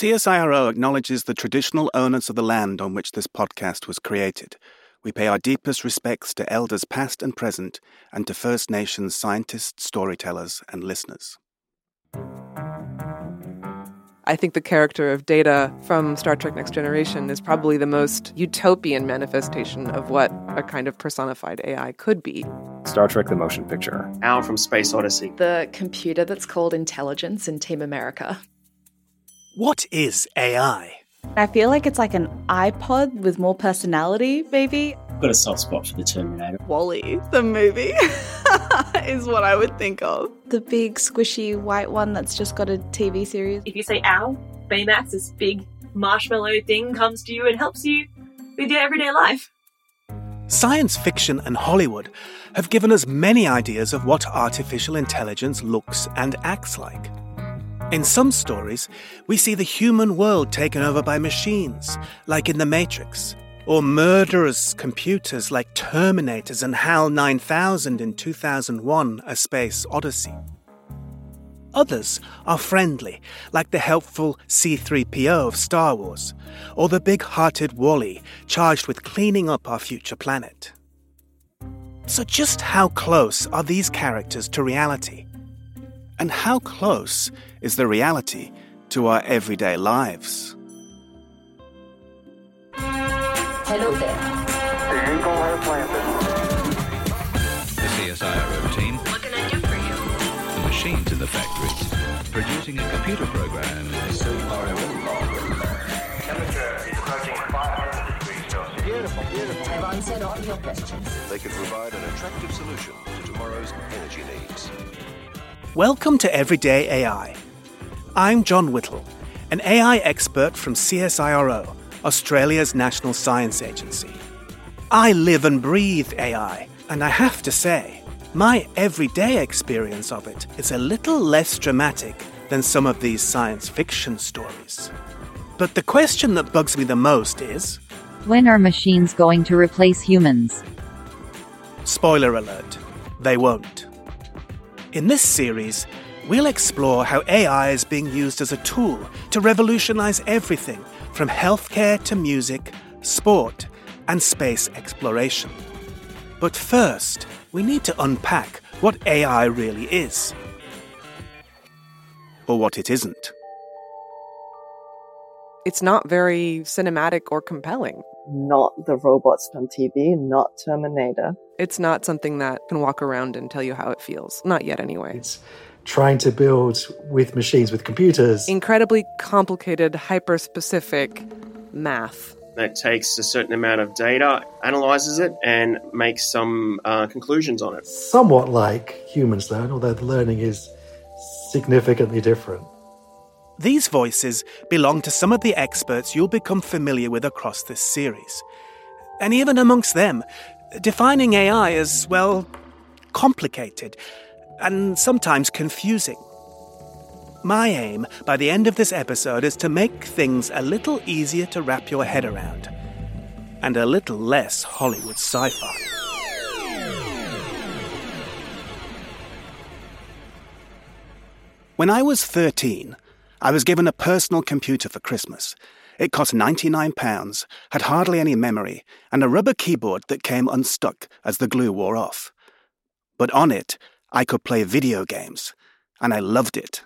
CSIRO acknowledges the traditional owners of the land on which this podcast was created. We pay our deepest respects to elders past and present and to First Nations scientists, storytellers, and listeners. I think the character of Data from Star Trek Next Generation is probably the most utopian manifestation of what a kind of personified AI could be. Star Trek the Motion Picture. HAL from Space Odyssey. The computer that's called intelligence in Team America. What is AI? I feel like it's like an iPod with more personality, maybe. I've got a soft spot for the Terminator. WALL-E, the movie, is what I would think of. The big, squishy white one that's just got a TV series. If you say ow, Baymax, this big marshmallow thing comes to you and helps you with your everyday life. Science fiction and Hollywood have given us many ideas of what artificial intelligence looks and acts like. In some stories, we see the human world taken over by machines, like in The Matrix, or murderous computers like Terminators and HAL 9000 in 2001 A Space Odyssey. Others are friendly, like the helpful C3PO of Star Wars, or the big hearted WALL-E charged with cleaning up our future planet. So, just how close are these characters to reality? And how close is the reality to our everyday lives? Hello there. The Eagle has landed. The CSIRO team. What can I do for you? The machines in the factories. Producing a computer program. So far Temperature is approaching 500 degrees Celsius. Beautiful, beautiful. I've answered all your questions. They can provide an attractive solution to tomorrow's energy needs. Welcome to Everyday AI. I'm Jon Whittle, an AI expert from CSIRO, Australia's national science agency. I live and breathe AI, and I have to say, my everyday experience of it is a little less dramatic than some of these science fiction stories. But the question that bugs me the most is When are machines going to replace humans? spoiler alert, they won't. In this series, we'll explore how AI is being used as a tool to revolutionize everything from healthcare to music, sport, and space exploration. But first, we need to unpack what AI really is. Or what it isn't. It's not very cinematic or compelling. Not the robots on TV, not Terminator. It's not something that can walk around and tell you how it feels. Not yet, anyway. It's trying to build with machines, with computers. Incredibly complicated, hyper specific math. That takes a certain amount of data, analyzes it, and makes some uh, conclusions on it. Somewhat like humans learn, although the learning is significantly different. These voices belong to some of the experts you'll become familiar with across this series. And even amongst them, defining AI is, well, complicated and sometimes confusing. My aim by the end of this episode is to make things a little easier to wrap your head around and a little less Hollywood sci fi. When I was 13, I was given a personal computer for Christmas. It cost £99, had hardly any memory, and a rubber keyboard that came unstuck as the glue wore off. But on it, I could play video games, and I loved it.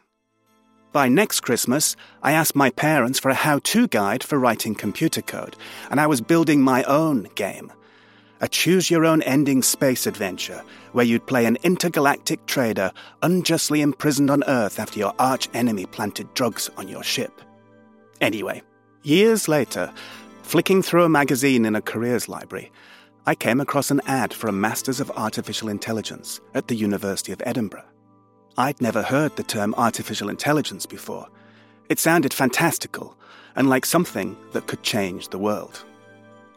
By next Christmas, I asked my parents for a how to guide for writing computer code, and I was building my own game. A choose your own ending space adventure where you'd play an intergalactic trader unjustly imprisoned on Earth after your arch enemy planted drugs on your ship. Anyway, years later, flicking through a magazine in a careers library, I came across an ad for a Masters of Artificial Intelligence at the University of Edinburgh. I'd never heard the term artificial intelligence before. It sounded fantastical and like something that could change the world.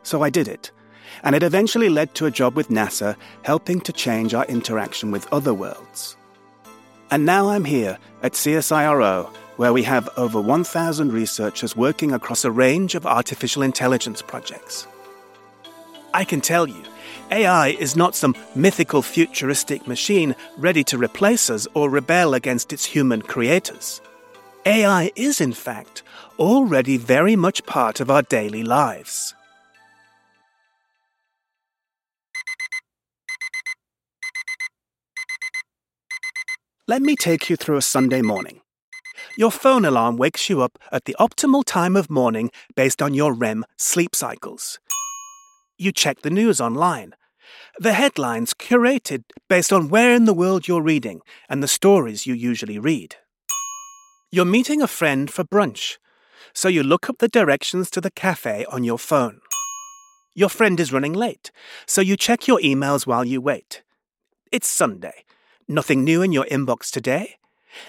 So I did it, and it eventually led to a job with NASA helping to change our interaction with other worlds. And now I'm here at CSIRO, where we have over 1,000 researchers working across a range of artificial intelligence projects. I can tell you, AI is not some mythical futuristic machine ready to replace us or rebel against its human creators. AI is, in fact, already very much part of our daily lives. Let me take you through a Sunday morning. Your phone alarm wakes you up at the optimal time of morning based on your REM sleep cycles. You check the news online. The headlines curated based on where in the world you're reading and the stories you usually read. You're meeting a friend for brunch, so you look up the directions to the cafe on your phone. Your friend is running late, so you check your emails while you wait. It's Sunday. Nothing new in your inbox today.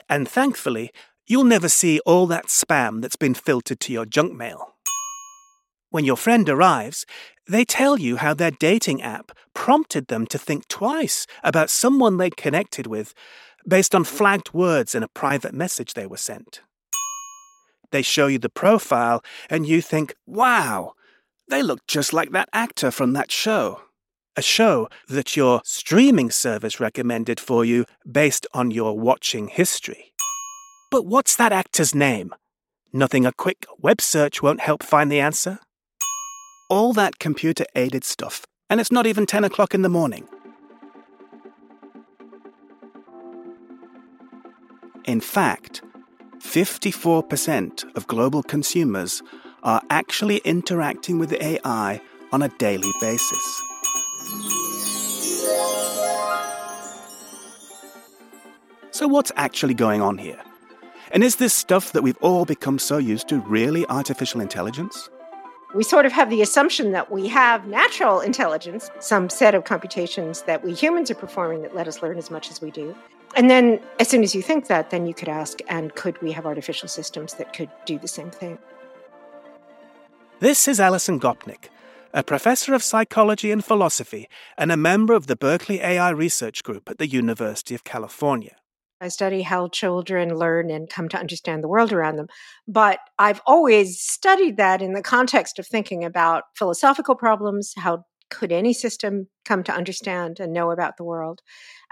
And thankfully, you'll never see all that spam that's been filtered to your junk mail. When your friend arrives, they tell you how their dating app prompted them to think twice about someone they'd connected with based on flagged words in a private message they were sent. They show you the profile, and you think, wow, they look just like that actor from that show. A show that your streaming service recommended for you based on your watching history. But what's that actor's name? Nothing a quick web search won't help find the answer? All that computer aided stuff, and it's not even 10 o'clock in the morning. In fact, 54% of global consumers are actually interacting with AI on a daily basis. So, what's actually going on here? And is this stuff that we've all become so used to really artificial intelligence? We sort of have the assumption that we have natural intelligence, some set of computations that we humans are performing that let us learn as much as we do. And then, as soon as you think that, then you could ask, and could we have artificial systems that could do the same thing? This is Alison Gopnik, a professor of psychology and philosophy and a member of the Berkeley AI Research Group at the University of California. I study how children learn and come to understand the world around them. But I've always studied that in the context of thinking about philosophical problems. How could any system come to understand and know about the world?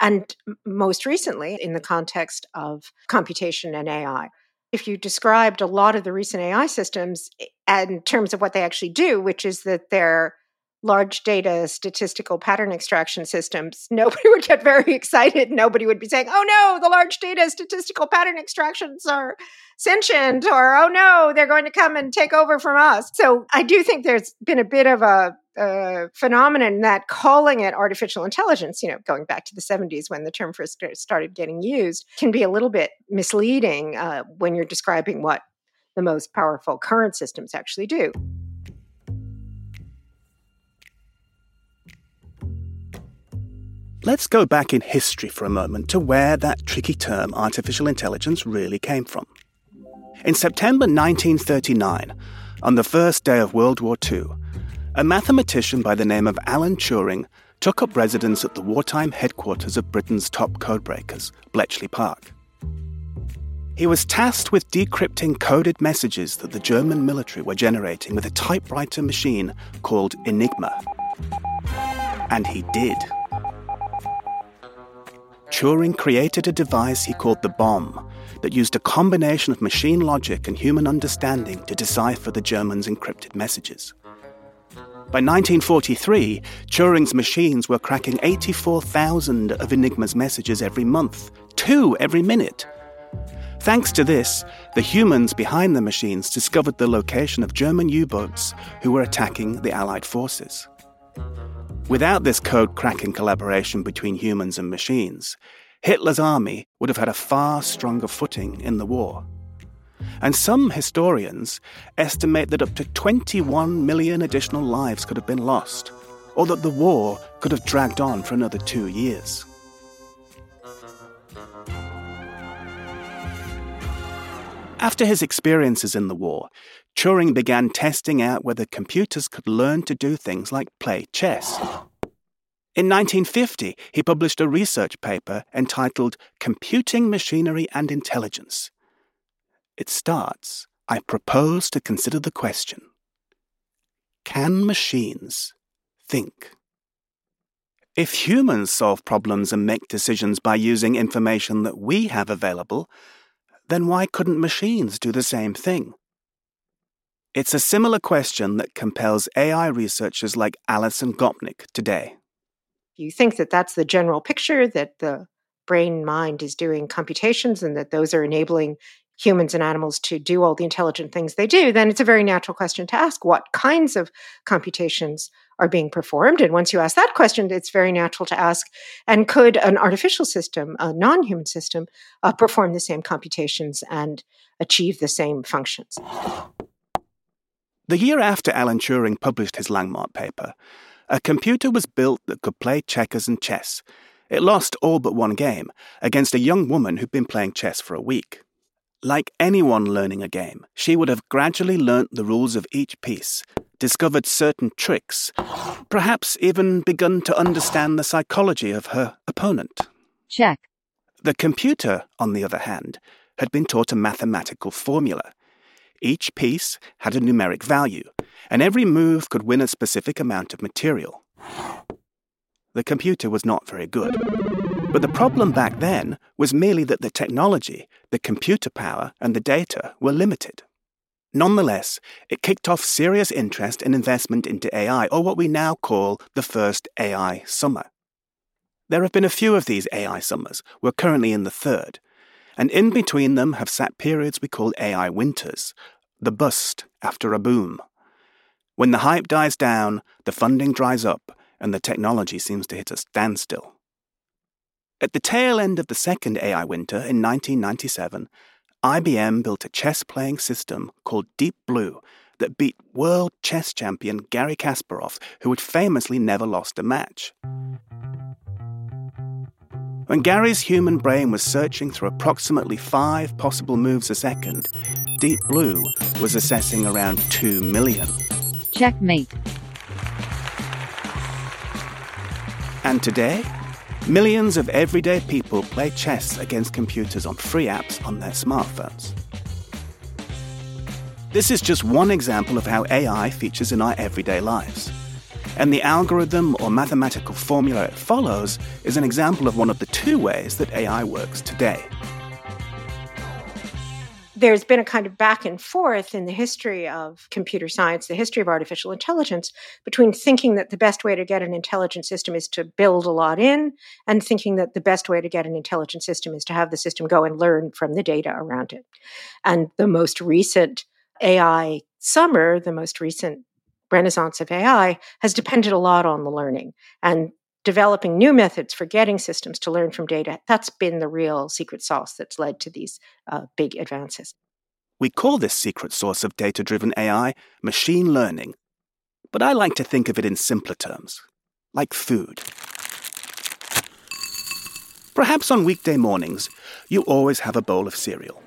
And most recently, in the context of computation and AI. If you described a lot of the recent AI systems eh, in terms of what they actually do, which is that they're large data statistical pattern extraction systems, nobody would get very excited. Nobody would be saying, oh no, the large data statistical pattern extractions are sentient, or oh no, they're going to come and take over from us. So I do think there's been a bit of a, phenomenon that calling it artificial intelligence, you know, going back to the 70s when the term first started getting used, can be a little bit misleading uh, when you're describing what the most powerful current systems actually do. Let's go back in history for a moment to where that tricky term artificial intelligence really came from. In September 1939, on the first day of World War II, a mathematician by the name of Alan Turing took up residence at the wartime headquarters of Britain's top codebreakers, Bletchley Park. He was tasked with decrypting coded messages that the German military were generating with a typewriter machine called Enigma. And he did. Turing created a device he called the Bombe that used a combination of machine logic and human understanding to decipher the Germans' encrypted messages. By 1943, Turing's machines were cracking 84,000 of Enigma's messages every month, two every minute. Thanks to this, the humans behind the machines discovered the location of German U boats who were attacking the Allied forces. Without this code cracking collaboration between humans and machines, Hitler's army would have had a far stronger footing in the war. And some historians estimate that up to 21 million additional lives could have been lost, or that the war could have dragged on for another two years. After his experiences in the war, Turing began testing out whether computers could learn to do things like play chess. In 1950, he published a research paper entitled Computing Machinery and Intelligence. It starts I propose to consider the question Can machines think? If humans solve problems and make decisions by using information that we have available, then why couldn't machines do the same thing? It's a similar question that compels AI researchers like Alison Gopnik today. You think that that's the general picture that the brain mind is doing computations and that those are enabling humans and animals to do all the intelligent things they do, then it's a very natural question to ask what kinds of computations are being performed. And once you ask that question, it's very natural to ask and could an artificial system, a non human system, uh, perform the same computations and achieve the same functions? The year after Alan Turing published his landmark paper, a computer was built that could play checkers and chess. It lost all but one game against a young woman who'd been playing chess for a week. Like anyone learning a game, she would have gradually learnt the rules of each piece, discovered certain tricks, perhaps even begun to understand the psychology of her opponent. Check. The computer, on the other hand, had been taught a mathematical formula. Each piece had a numeric value, and every move could win a specific amount of material. The computer was not very good. But the problem back then was merely that the technology, the computer power, and the data were limited. Nonetheless, it kicked off serious interest and investment into AI, or what we now call the first AI summer. There have been a few of these AI summers. We're currently in the third. And in between them have sat periods we call AI winters, the bust after a boom. When the hype dies down, the funding dries up, and the technology seems to hit a standstill. At the tail end of the second AI winter in 1997, IBM built a chess playing system called Deep Blue that beat world chess champion Garry Kasparov, who had famously never lost a match. When Garry's human brain was searching through approximately five possible moves a second, Deep Blue was assessing around two million. Checkmate. And today, Millions of everyday people play chess against computers on free apps on their smartphones. This is just one example of how AI features in our everyday lives. And the algorithm or mathematical formula it follows is an example of one of the two ways that AI works today there's been a kind of back and forth in the history of computer science, the history of artificial intelligence, between thinking that the best way to get an intelligent system is to build a lot in, and thinking that the best way to get an intelligent system is to have the system go and learn from the data around it. And the most recent AI summer, the most recent renaissance of AI, has depended a lot on the learning. And developing new methods for getting systems to learn from data, that's been the real secret sauce that's led to these uh, big advances. We call this secret source of data driven AI machine learning, but I like to think of it in simpler terms, like food. Perhaps on weekday mornings, you always have a bowl of cereal.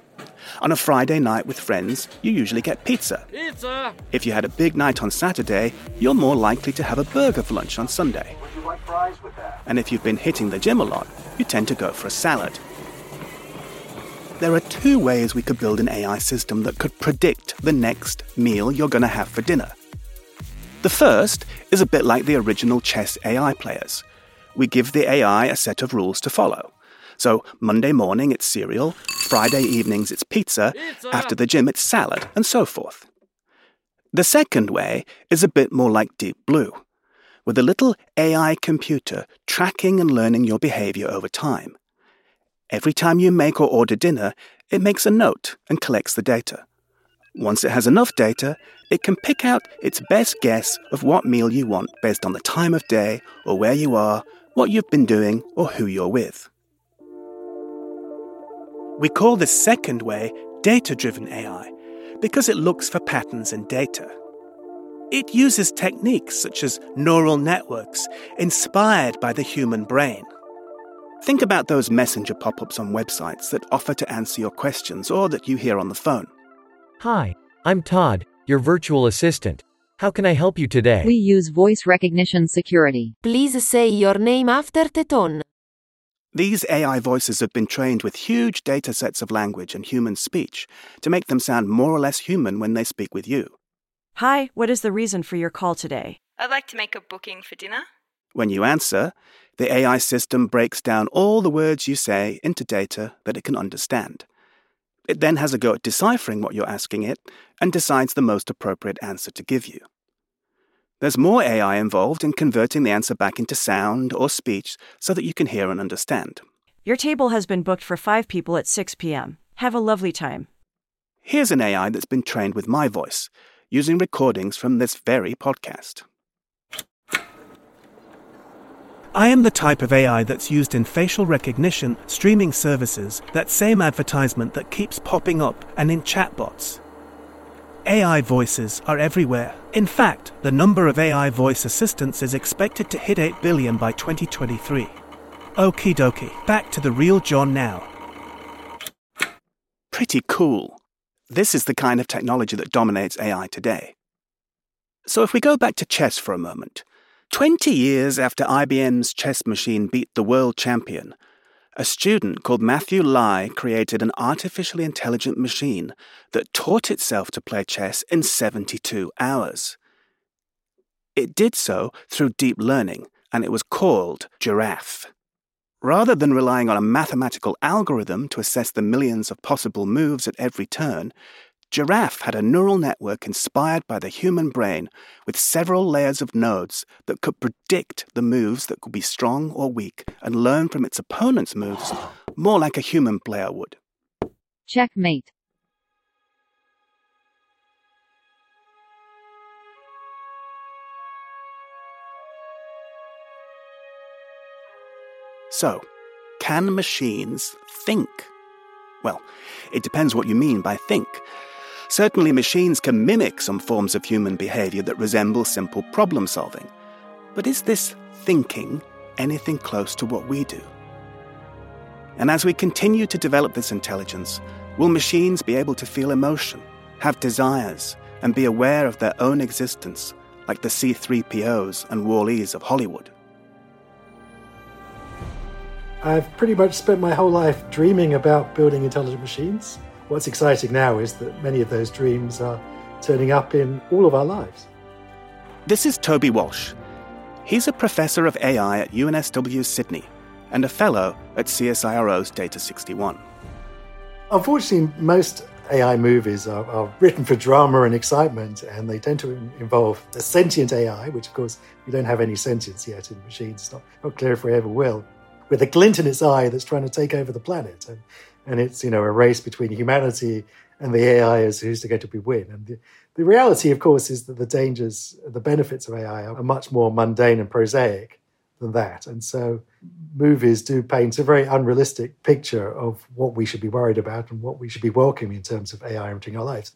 On a Friday night with friends, you usually get pizza. Pizza! If you had a big night on Saturday, you're more likely to have a burger for lunch on Sunday. Like fries with that? And if you've been hitting the gym a lot, you tend to go for a salad. There are two ways we could build an AI system that could predict the next meal you're going to have for dinner. The first is a bit like the original chess AI players. We give the AI a set of rules to follow. So Monday morning it's cereal, Friday evenings it's pizza, pizza, after the gym it's salad, and so forth. The second way is a bit more like Deep Blue, with a little AI computer tracking and learning your behavior over time. Every time you make or order dinner, it makes a note and collects the data. Once it has enough data, it can pick out its best guess of what meal you want based on the time of day or where you are, what you've been doing, or who you're with. We call this second way data driven AI because it looks for patterns in data. It uses techniques such as neural networks inspired by the human brain. Think about those messenger pop ups on websites that offer to answer your questions or that you hear on the phone. Hi, I'm Todd, your virtual assistant. How can I help you today? We use voice recognition security. Please say your name after the tone. These AI voices have been trained with huge data sets of language and human speech to make them sound more or less human when they speak with you. Hi, what is the reason for your call today? I'd like to make a booking for dinner. When you answer, the AI system breaks down all the words you say into data that it can understand. It then has a go at deciphering what you're asking it and decides the most appropriate answer to give you. There's more AI involved in converting the answer back into sound or speech so that you can hear and understand. Your table has been booked for five people at 6 p.m. Have a lovely time. Here's an AI that's been trained with my voice, using recordings from this very podcast. I am the type of AI that's used in facial recognition, streaming services, that same advertisement that keeps popping up, and in chatbots. AI voices are everywhere. In fact, the number of AI voice assistants is expected to hit 8 billion by 2023. Okie dokie, back to the real Jon now. Pretty cool. This is the kind of technology that dominates AI today. So if we go back to chess for a moment, 20 years after IBM's chess machine beat the world champion, a student called Matthew Lai created an artificially intelligent machine that taught itself to play chess in 72 hours. It did so through deep learning, and it was called Giraffe. Rather than relying on a mathematical algorithm to assess the millions of possible moves at every turn, Giraffe had a neural network inspired by the human brain with several layers of nodes that could predict the moves that could be strong or weak and learn from its opponent's moves more like a human player would. Checkmate. So, can machines think? Well, it depends what you mean by think. Certainly, machines can mimic some forms of human behavior that resemble simple problem solving. But is this thinking anything close to what we do? And as we continue to develop this intelligence, will machines be able to feel emotion, have desires, and be aware of their own existence, like the C3POs and Wall-E's of Hollywood? I've pretty much spent my whole life dreaming about building intelligent machines. What's exciting now is that many of those dreams are turning up in all of our lives. This is Toby Walsh. He's a professor of AI at UNSW Sydney and a fellow at CSIRO's Data 61. Unfortunately, most AI movies are, are, written for drama and excitement, and they tend to involve a sentient AI, which, of course, we don't have any sentience yet in machines. It's not, not clear if we ever will with a glint in its eye that's trying to take over the planet. And, and it's, you know, a race between humanity and the AI as who's going to be win. And the, the reality, of course, is that the dangers, the benefits of AI are much more mundane and prosaic than that. And so movies do paint a very unrealistic picture of what we should be worried about and what we should be welcoming in terms of AI entering our lives.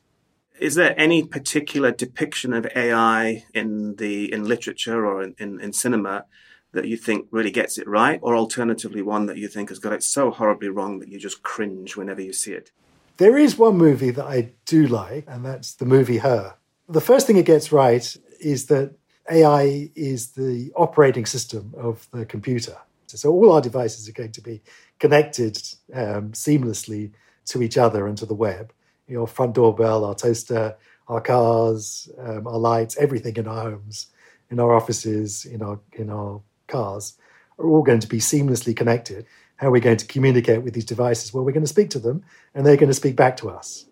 Is there any particular depiction of AI in the in literature or in, in, in cinema that you think really gets it right, or alternatively, one that you think has got it so horribly wrong that you just cringe whenever you see it? There is one movie that I do like, and that's the movie Her. The first thing it gets right is that AI is the operating system of the computer. So all our devices are going to be connected um, seamlessly to each other and to the web. Your front doorbell, our toaster, our cars, um, our lights, everything in our homes, in our offices, in our in our cars are all going to be seamlessly connected. How are we going to communicate with these devices? Well, we're going to speak to them and they're going to speak back to us.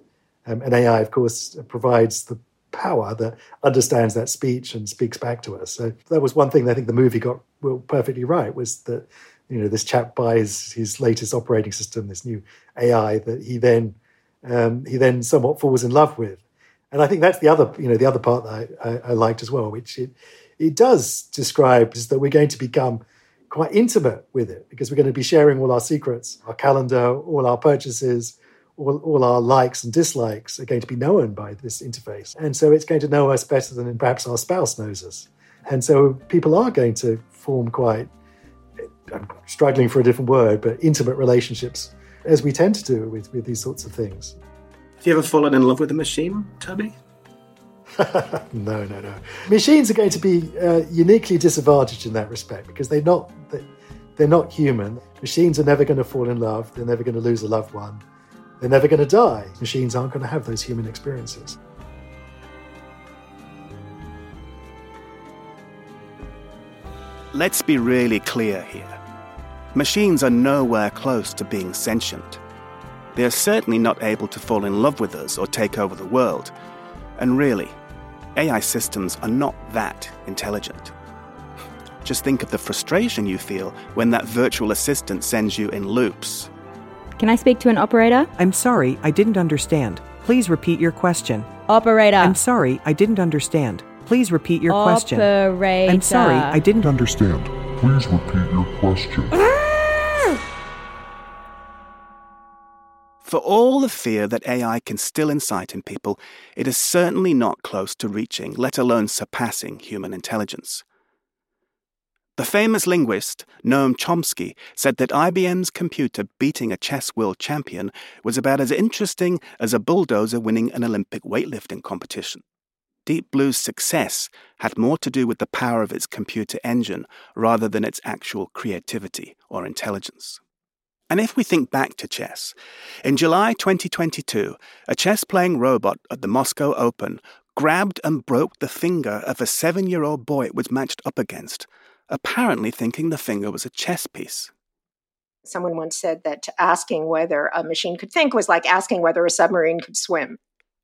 Um, and AI, of course, provides the power that understands that speech and speaks back to us. So that was one thing that I think the movie got well, perfectly right was that you know this chap buys his latest operating system, this new AI that he then um, he then somewhat falls in love with. And I think that's the other you know the other part that I, I, I liked as well, which it it does describe is that we're going to become quite intimate with it because we're going to be sharing all our secrets, our calendar, all our purchases, all, all our likes and dislikes are going to be known by this interface. And so it's going to know us better than perhaps our spouse knows us. And so people are going to form quite, I'm struggling for a different word, but intimate relationships as we tend to do with, with these sorts of things. Have you ever fallen in love with a machine, Toby? no, no, no. Machines are going to be uh, uniquely disadvantaged in that respect because they're not they're not human. Machines are never going to fall in love. They're never going to lose a loved one. They're never going to die. Machines aren't going to have those human experiences. Let's be really clear here. Machines are nowhere close to being sentient. they are certainly not able to fall in love with us or take over the world. And really, AI systems are not that intelligent. Just think of the frustration you feel when that virtual assistant sends you in loops. Can I speak to an operator? I'm sorry, I didn't understand. Please repeat your question. Operator. I'm sorry, I didn't understand. Please repeat your question. Operator. I'm sorry, I didn't understand. Please repeat your question. For all the fear that AI can still incite in people, it is certainly not close to reaching, let alone surpassing, human intelligence. The famous linguist Noam Chomsky said that IBM's computer beating a chess world champion was about as interesting as a bulldozer winning an Olympic weightlifting competition. Deep Blue's success had more to do with the power of its computer engine rather than its actual creativity or intelligence. And if we think back to chess, in July 2022, a chess playing robot at the Moscow Open grabbed and broke the finger of a seven year old boy it was matched up against, apparently thinking the finger was a chess piece. Someone once said that asking whether a machine could think was like asking whether a submarine could swim.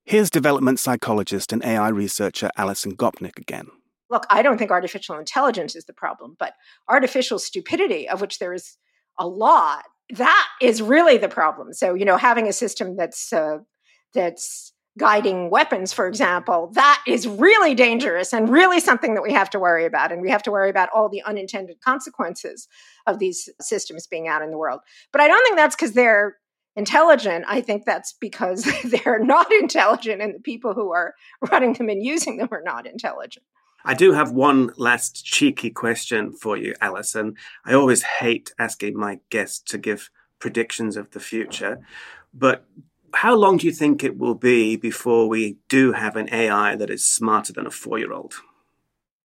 Here's development psychologist and AI researcher Alison Gopnik again. Look, I don't think artificial intelligence is the problem, but artificial stupidity, of which there is a lot, that is really the problem. So, you know, having a system that's uh, that's guiding weapons, for example, that is really dangerous and really something that we have to worry about. And we have to worry about all the unintended consequences of these systems being out in the world. But I don't think that's because they're intelligent. I think that's because they're not intelligent and the people who are running them and using them are not intelligent. I do have one last cheeky question for you, Alison. I always hate asking my guests to give predictions of the future, but how long do you think it will be before we do have an AI that is smarter than a four year old?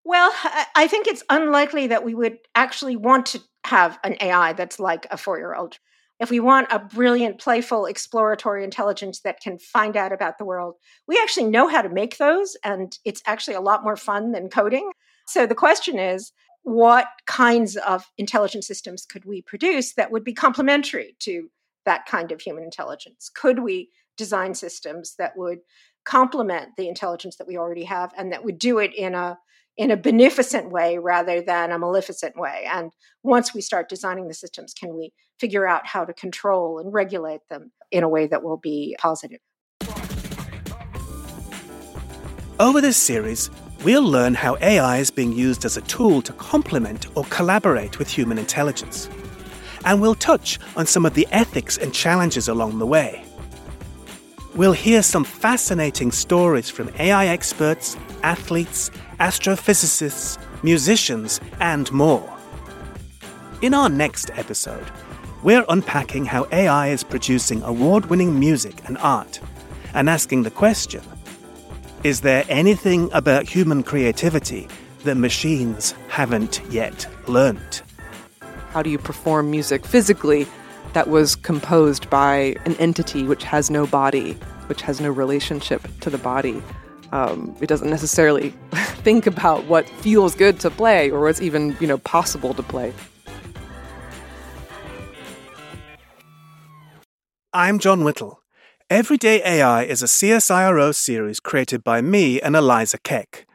Well, I think it's unlikely that we would actually want to have an AI that's like a four year old if we want a brilliant, playful, exploratory intelligence that can find out about the world, we actually know how to make those, and it's actually a lot more fun than coding. So the question is, what kinds of intelligent systems could we produce that would be complementary to that kind of human intelligence? Could we design systems that would complement the intelligence that we already have and that would do it in a in a beneficent way rather than a maleficent way. And once we start designing the systems, can we figure out how to control and regulate them in a way that will be positive? Over this series, we'll learn how AI is being used as a tool to complement or collaborate with human intelligence. And we'll touch on some of the ethics and challenges along the way. We'll hear some fascinating stories from AI experts, athletes, astrophysicists, musicians, and more. In our next episode, we're unpacking how AI is producing award winning music and art and asking the question Is there anything about human creativity that machines haven't yet learnt? How do you perform music physically that was composed by an entity which has no body, which has no relationship to the body? Um, it doesn't necessarily think about what feels good to play or what's even you know possible to play. I'm Jon Whittle. Everyday AI is a CSIRO series created by me and Eliza Keck.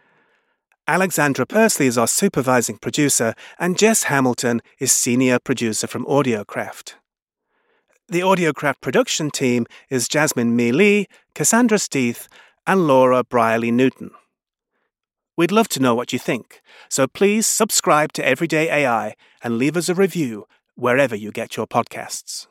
Alexandra Persley is our supervising producer, and Jess Hamilton is senior producer from Audiocraft. The Audiocraft production team is Jasmine Mee Lee, Cassandra Steeth, and Laura Brierley Newton. We'd love to know what you think, so please subscribe to Everyday AI and leave us a review wherever you get your podcasts.